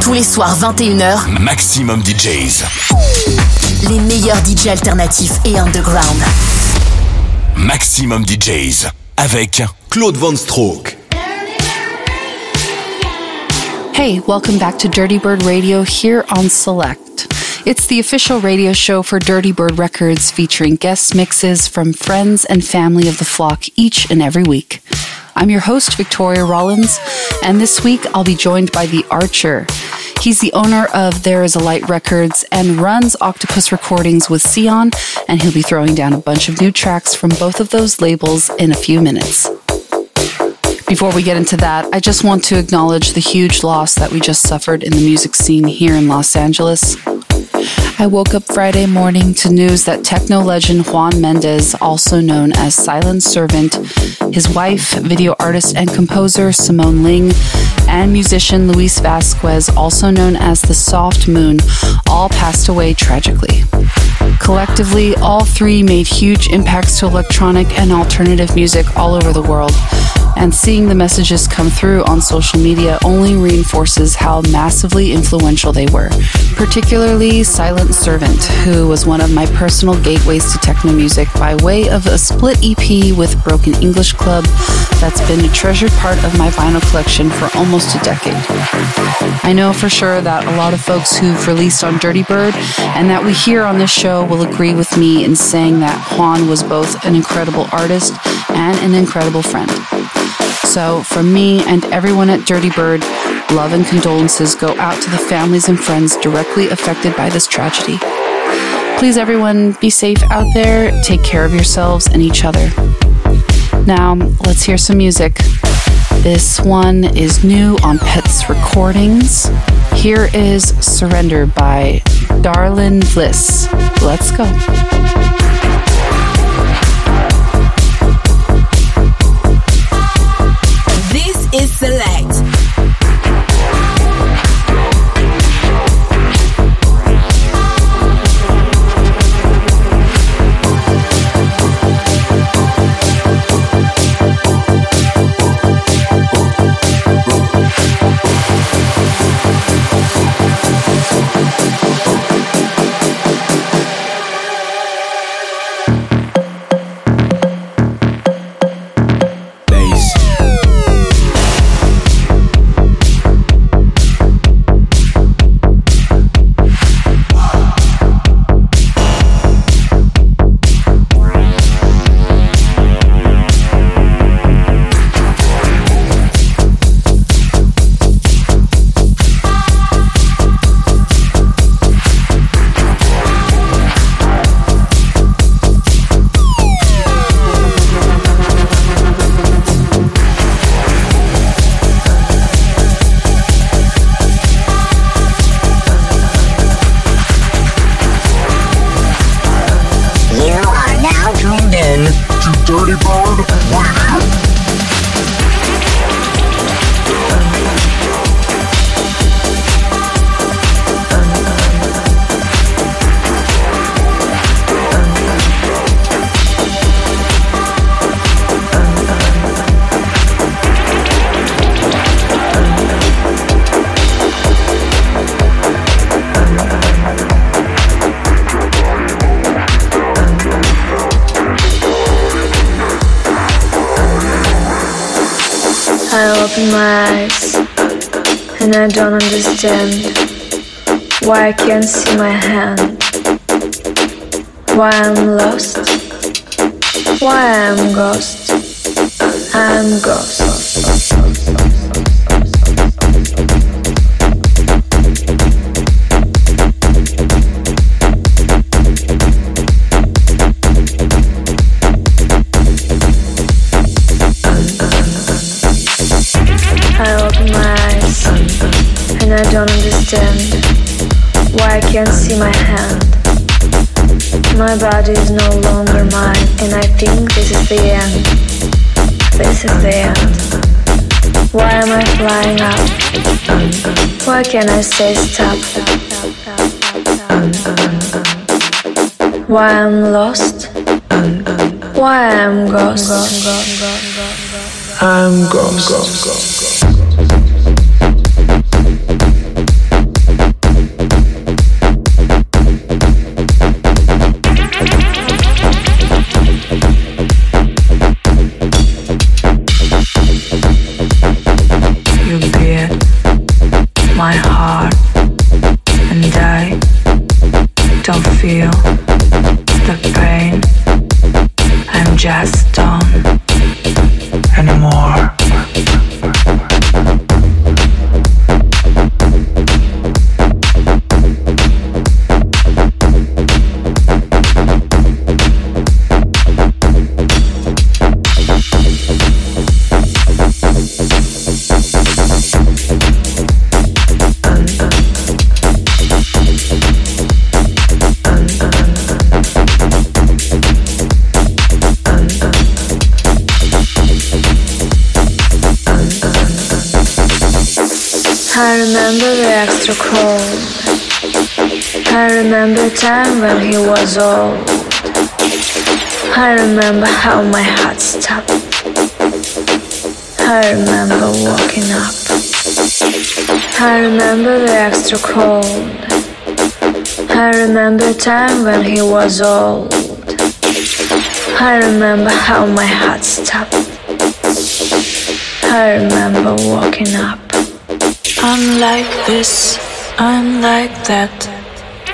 Tous les soirs 21h, Maximum DJs. Les meilleurs DJs alternatifs et underground. Maximum DJs avec Claude Von Stroke. Hey, welcome back to Dirty Bird Radio here on Select. It's the official radio show for Dirty Bird Records featuring guest mixes from friends and family of the flock each and every week. I'm your host, Victoria Rollins, and this week I'll be joined by The Archer. He's the owner of There Is a Light Records and runs Octopus Recordings with Sian, and he'll be throwing down a bunch of new tracks from both of those labels in a few minutes. Before we get into that, I just want to acknowledge the huge loss that we just suffered in the music scene here in Los Angeles. I woke up Friday morning to news that techno legend Juan Mendez, also known as Silent Servant, his wife, video artist and composer Simone Ling, and musician Luis Vasquez, also known as the Soft Moon, all passed away tragically. Collectively, all three made huge impacts to electronic and alternative music all over the world and seeing the messages come through on social media only reinforces how massively influential they were, particularly Silent Servant, who was one of my personal gateways to techno music by way of a split EP with Broken English Club that's been a treasured part of my vinyl collection for almost a decade. I know for sure that a lot of folks who've released on Dirty Bird and that we hear on this show will agree with me in saying that Juan was both an incredible artist and an incredible friend. So, from me and everyone at Dirty Bird, love and condolences go out to the families and friends directly affected by this tragedy. Please, everyone, be safe out there, take care of yourselves and each other. Now, let's hear some music. This one is new on Pets Recordings. Here is Surrender by Darlin Bliss. Let's go. I don't understand why I can't see my hand, why I'm lost, why I'm ghost, I'm ghost. Understand why I can't see my hand. My body is no longer mine, and I think this is the end. This is the end. Why am I flying up? Why can't I say stop? Why I'm lost? Why I'm ghost? I'm ghost. Feel the pain. I'm just I remember time when he was old. I remember how my heart stopped. I remember walking up. I remember the extra cold. I remember time when he was old. I remember how my heart stopped. I remember walking up. I'm like this, I'm like that.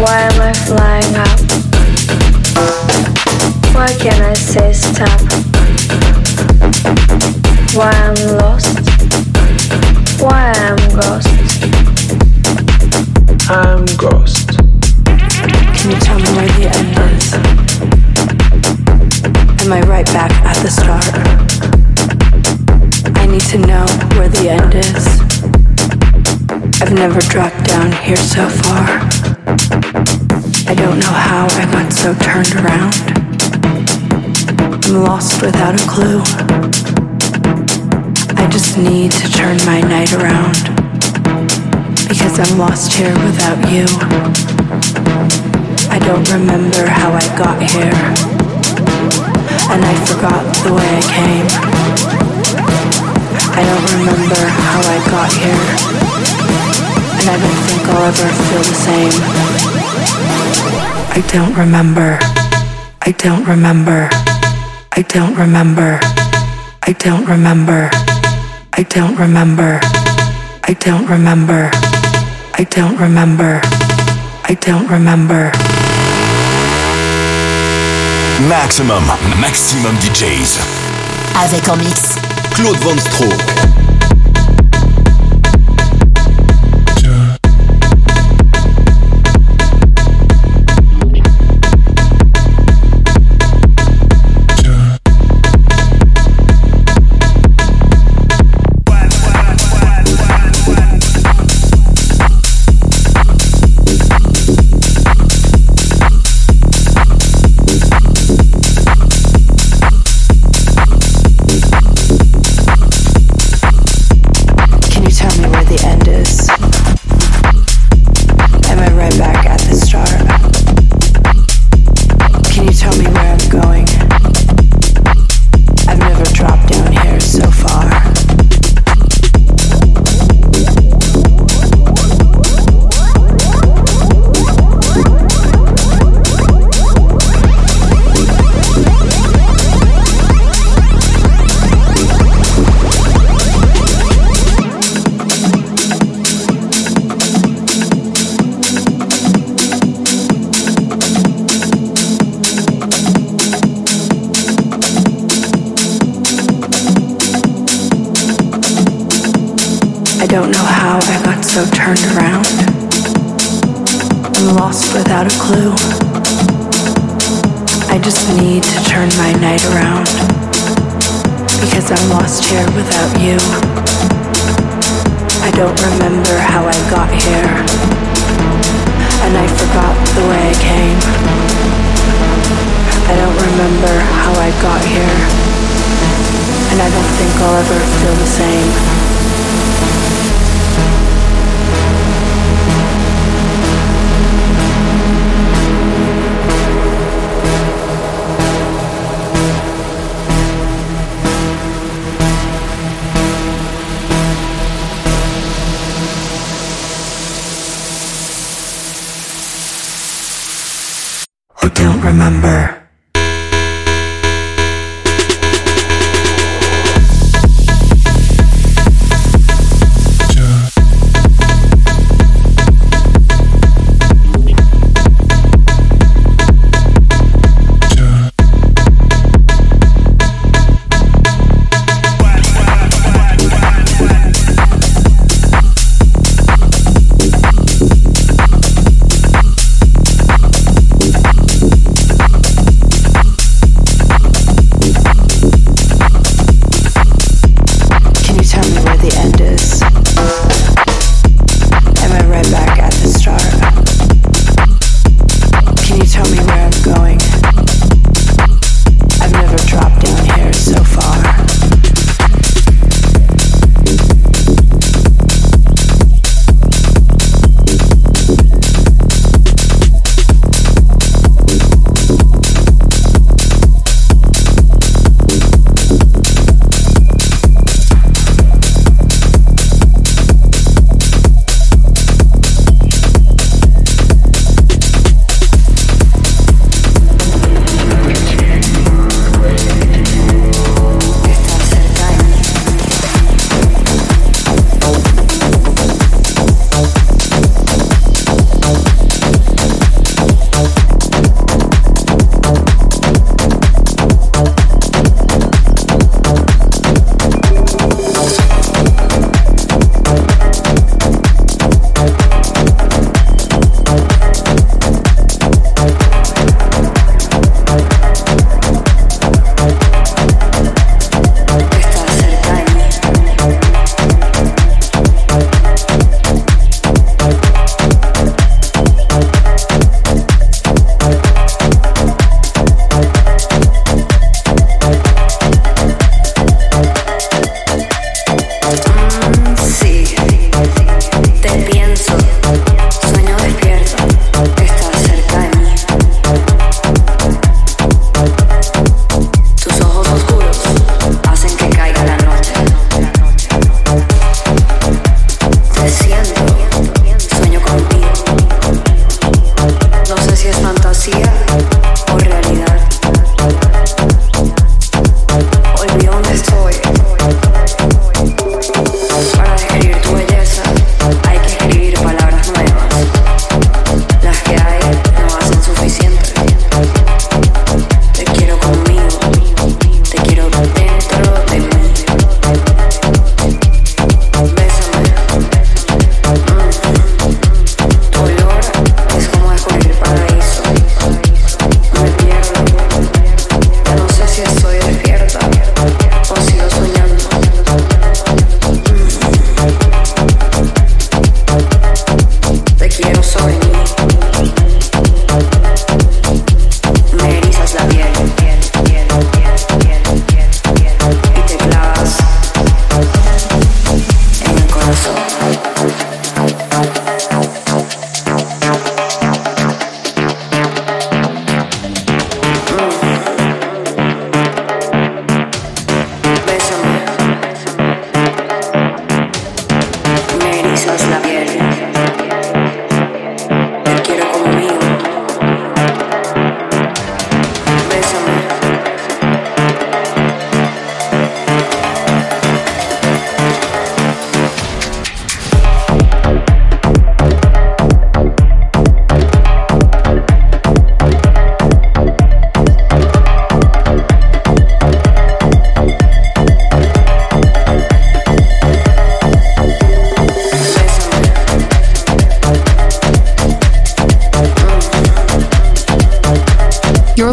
Why am I flying up? Why can I say stop? Why I'm lost? Why I'm ghost? I'm ghost. Can you tell me where the end is? Am I right back at the start? I need to know where the end is. I've never dropped down here so far. I don't know how I got so turned around. I'm lost without a clue. I just need to turn my night around because I'm lost here without you. I don't remember how I got here, and I forgot the way I came. I don't remember how I got here and I don't think I'll ever feel the same. I don't remember. I don't remember. I don't remember. I don't remember. I don't remember. I don't remember. I don't remember. I don't remember. Maximum, maximum DJs. Avec en mix. Claude Von Stroke.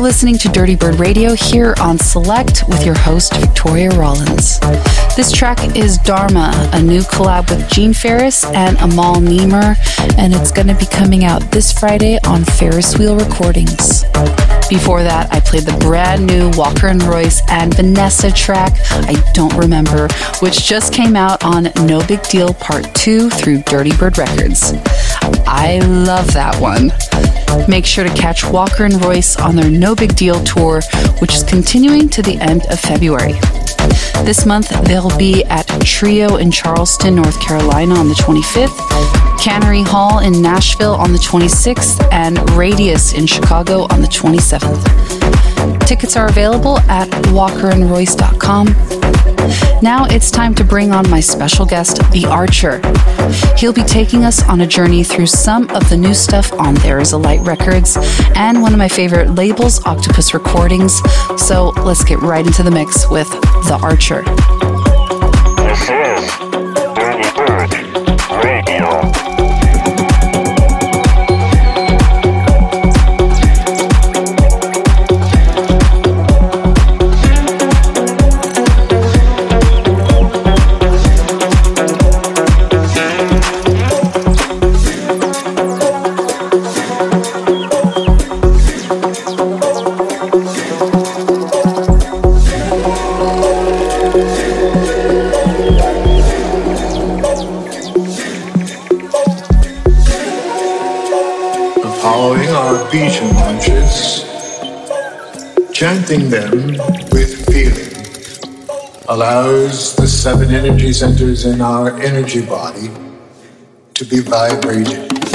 Listening to Dirty Bird Radio here on Select with your host, Victoria Rollins. This track is Dharma, a new collab with Gene Farris and Amal Niemer, and it's going to be coming out this Friday on Farris Wheel Recordings. Before that, I played the brand new Walker and Royce and Vanessa track, I Don't Remember, which just came out on No Big Deal Part 2 through Dirty Bird Records. I love that one. Make sure to catch Walker and Royce on their No Big Deal tour, which is continuing to the end of February. This month, they'll be at Trio in Charleston, North Carolina on the 25th, Cannery Hall in Nashville on the 26th, and Radius in Chicago on the 27th. Tickets are available at walkerandroyce.com. Now it's time to bring on my special guest, The Archer. He'll be taking us on a journey through some of the new stuff on There Is a Light Records and one of my favorite labels, Octopus Recordings. So let's get right into the mix with The Archer. Chanting them with feeling allows the seven energy centers in our energy body to be vibrated.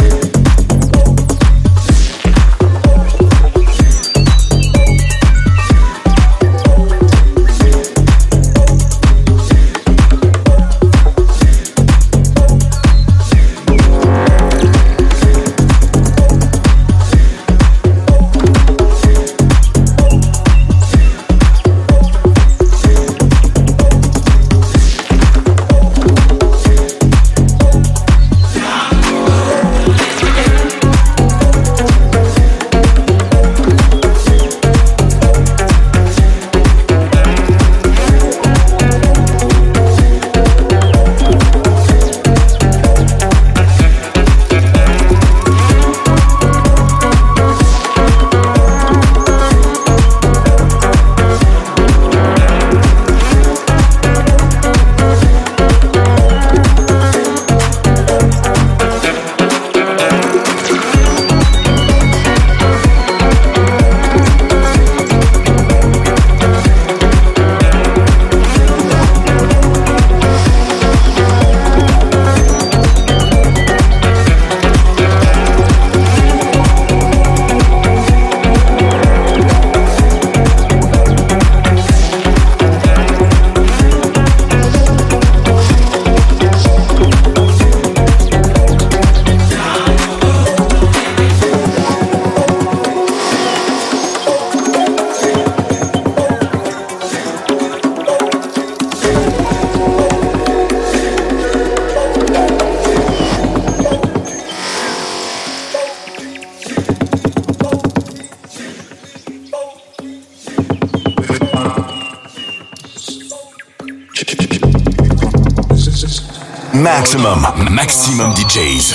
Maximum, maximum DJs.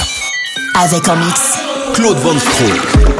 Avec en mix. Claude Van Stroke.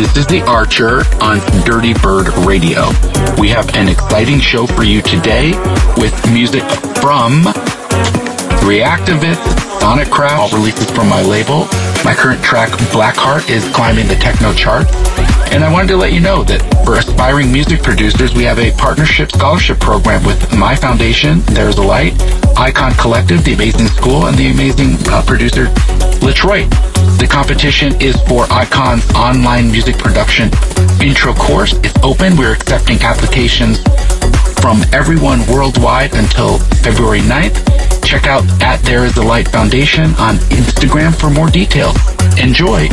This is The Archer on Dirty Bird Radio. We have an exciting show for you today with music from Reactivist, Sonic Crash, all releases from my label. My current track, Blackheart, is climbing the techno chart. And I wanted to let you know that for aspiring music producers, we have a partnership scholarship program with my foundation, There's a Light, Icon Collective, the amazing school, and the amazing uh, producer, Latroit. The competition is for Icon's online music production intro course. It's open. We're accepting applications from everyone worldwide until February 9th. Check out at There Is a Light Foundation on Instagram for more details. Enjoy.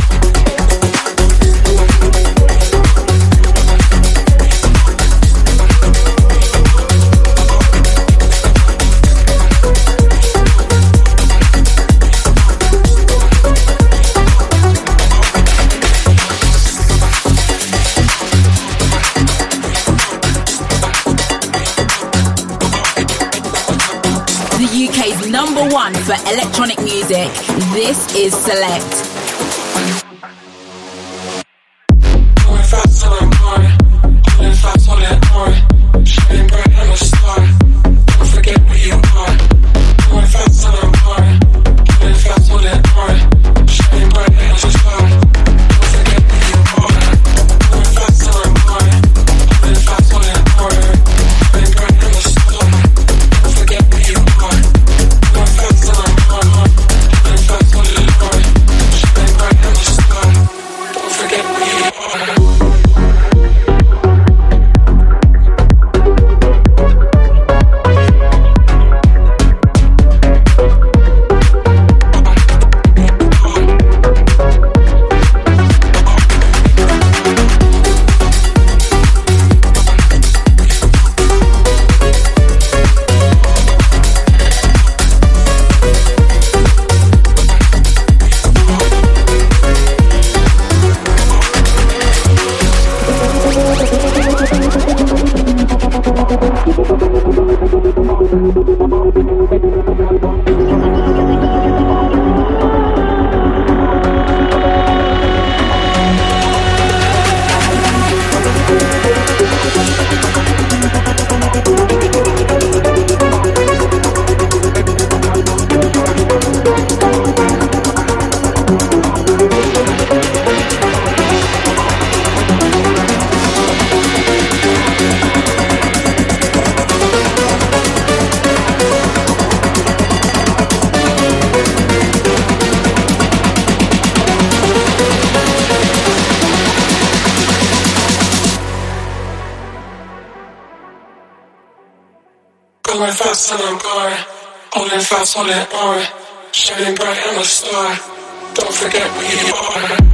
Electronic music. This is Select. Holding fast, holding on. Shining bright, I'm a star. Don't forget where you are.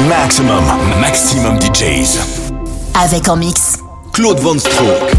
Maximum, maximum DJs. Avec en mix. Claude Von Stroke.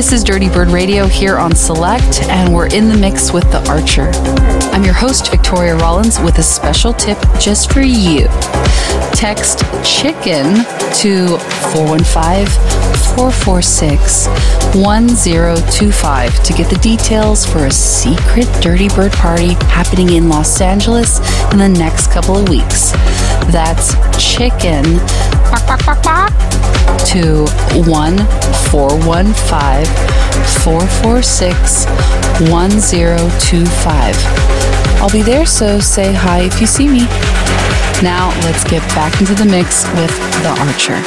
This is Dirty Bird Radio here on Select, and we're in the mix with The Archer. I'm your host, Victoria Rollins, with a special tip just for you. Text chicken to 415 446 1025 to get the details for a secret Dirty Bird party happening in Los Angeles in the next couple of weeks. That's chicken to 1415 446 1025. I'll be there, so say hi if you see me. Now let's get back into the mix with The Archer.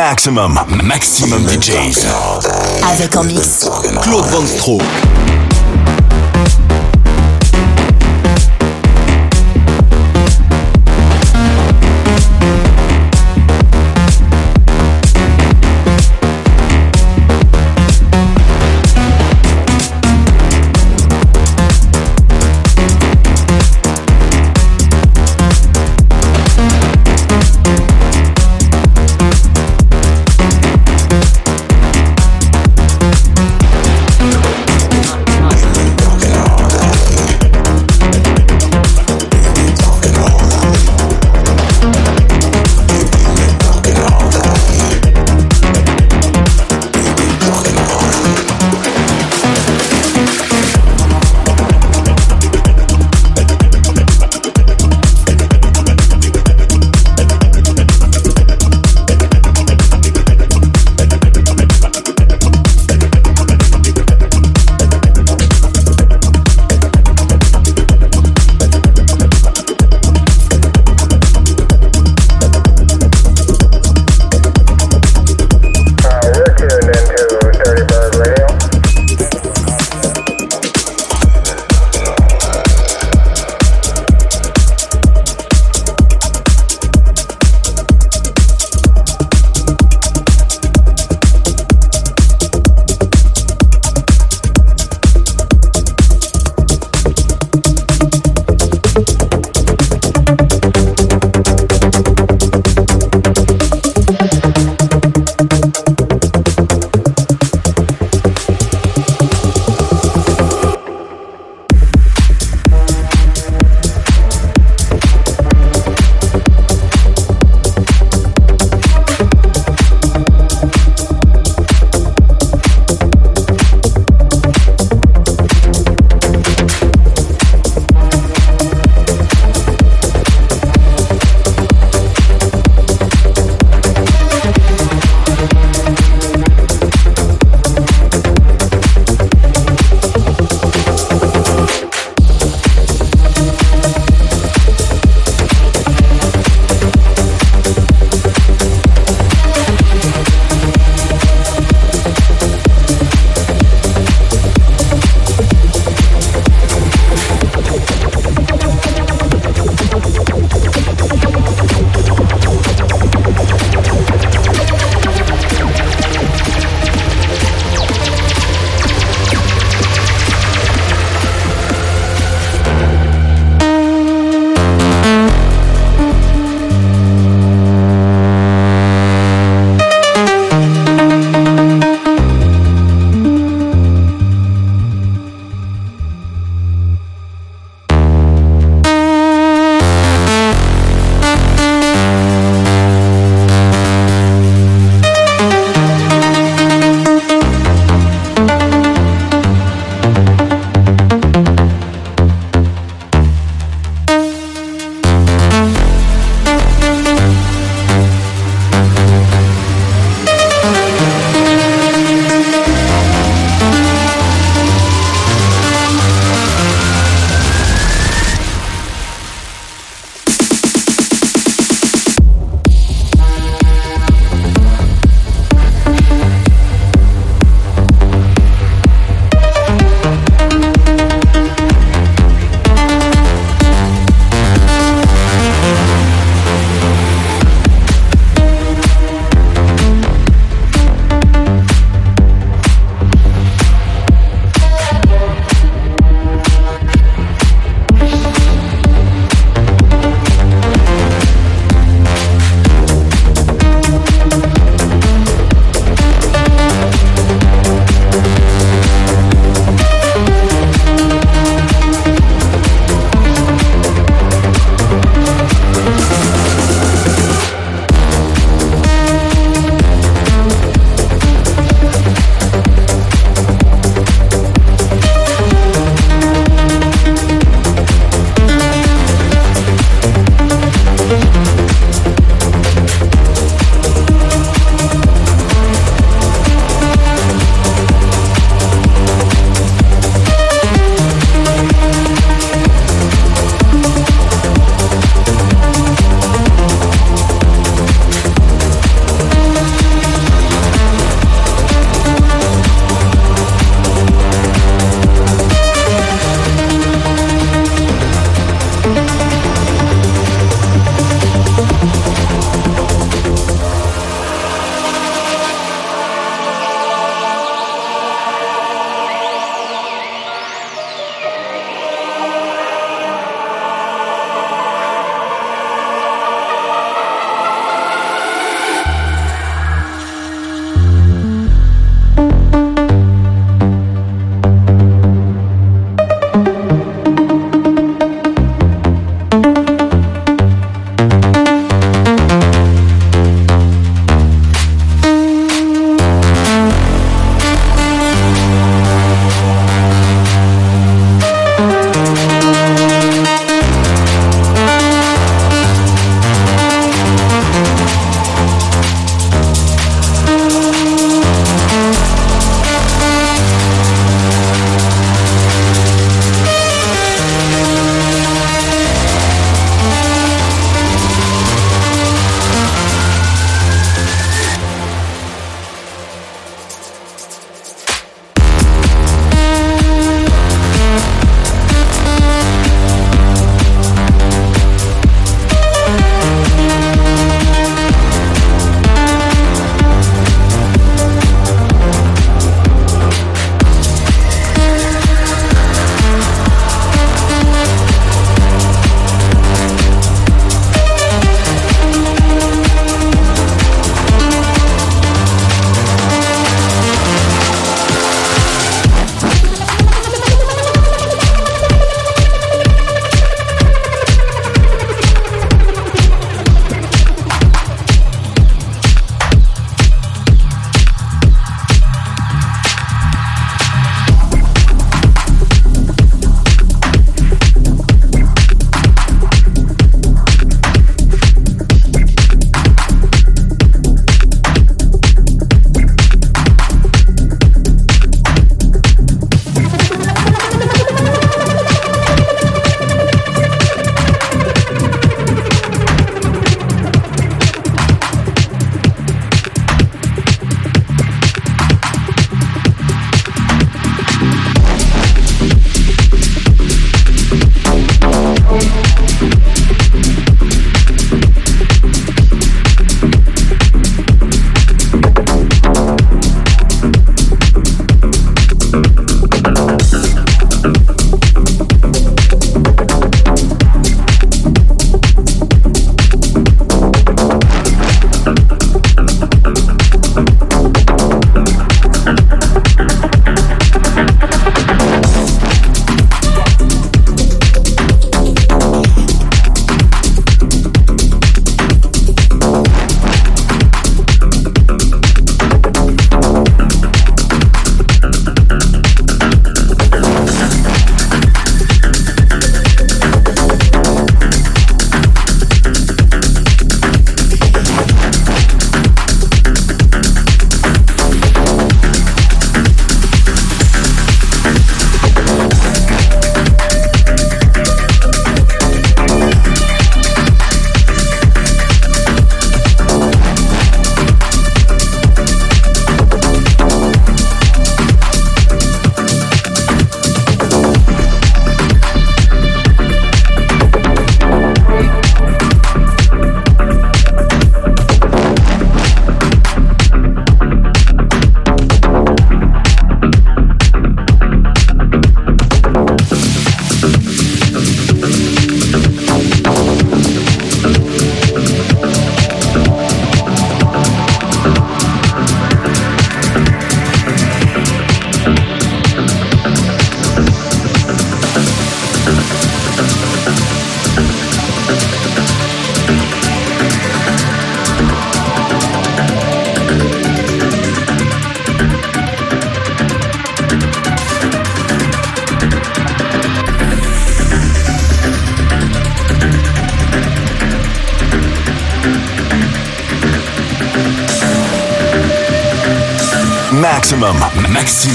Maximum, maximum DJs. Avec en mix. Claude Van Stroke.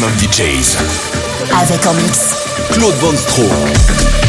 Maximum DJs. Avec en mix. Claude Van Stroh.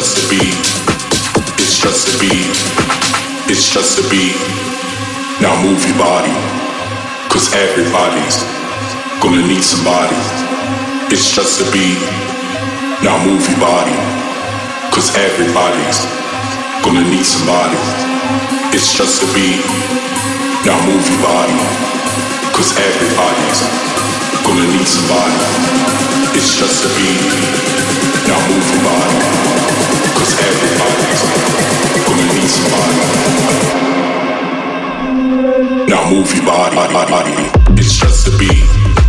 just a beat. It's just a beat. It's just a beat. Now move your body. Cause everybody's gonna need somebody. It's just a beat. Now move your body. Cause everybody's gonna need somebody. It's just a beat. Now move your body. Cause everybody's gonna need somebody. It's just a beat. Now move your body. Now move your body, body, body. It's just the beat.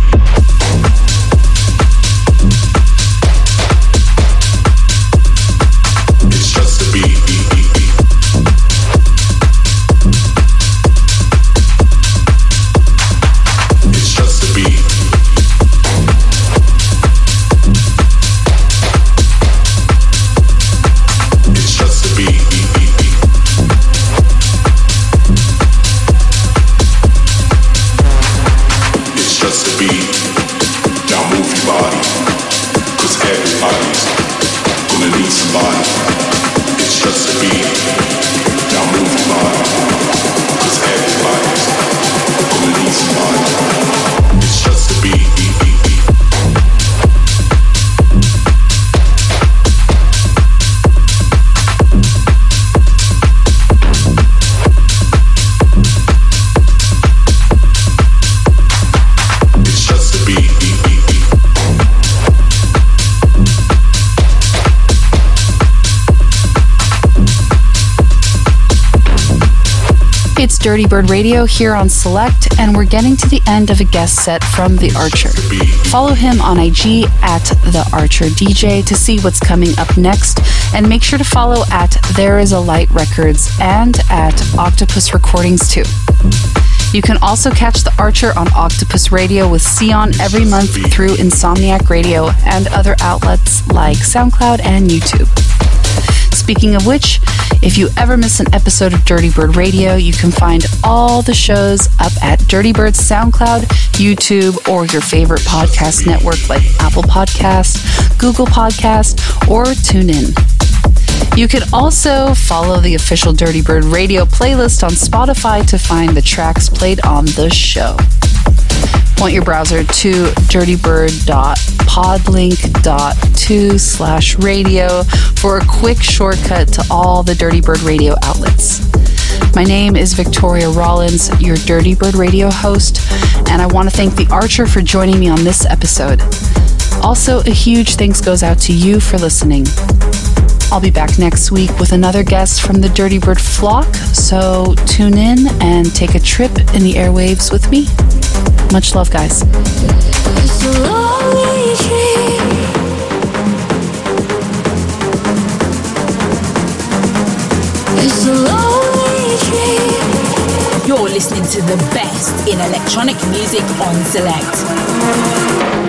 Dirty Bird Radio here on Select, and we're getting to the end of a guest set from The Archer. Follow him on IG at The Archer DJ to see what's coming up next, and make sure to follow at There Is a Light Records and at Octopus Recordings too. You can also catch The Archer on Octopus Radio with Sian every month through Insomniac Radio and other outlets like SoundCloud and YouTube. Speaking of which, if you ever miss an episode of Dirty Bird Radio, you can find all the shows up at Dirty Bird's SoundCloud, YouTube, or your favorite podcast network like Apple Podcast, Google Podcast, or TuneIn. You can also follow the official Dirty Bird Radio playlist on Spotify to find the tracks played on the show. Point your browser to dirtybird.podlink.to slash radio for a quick shortcut to all the Dirty Bird Radio outlets. My name is Victoria Rollins, your Dirty Bird Radio host, and I want to thank The Archer for joining me on this episode. Also, a huge thanks goes out to you for listening. I'll be back next week with another guest from the Dirty Bird flock, so tune in and take a trip in the airwaves with me. Much love, guys. You're listening to the best in electronic music on Select.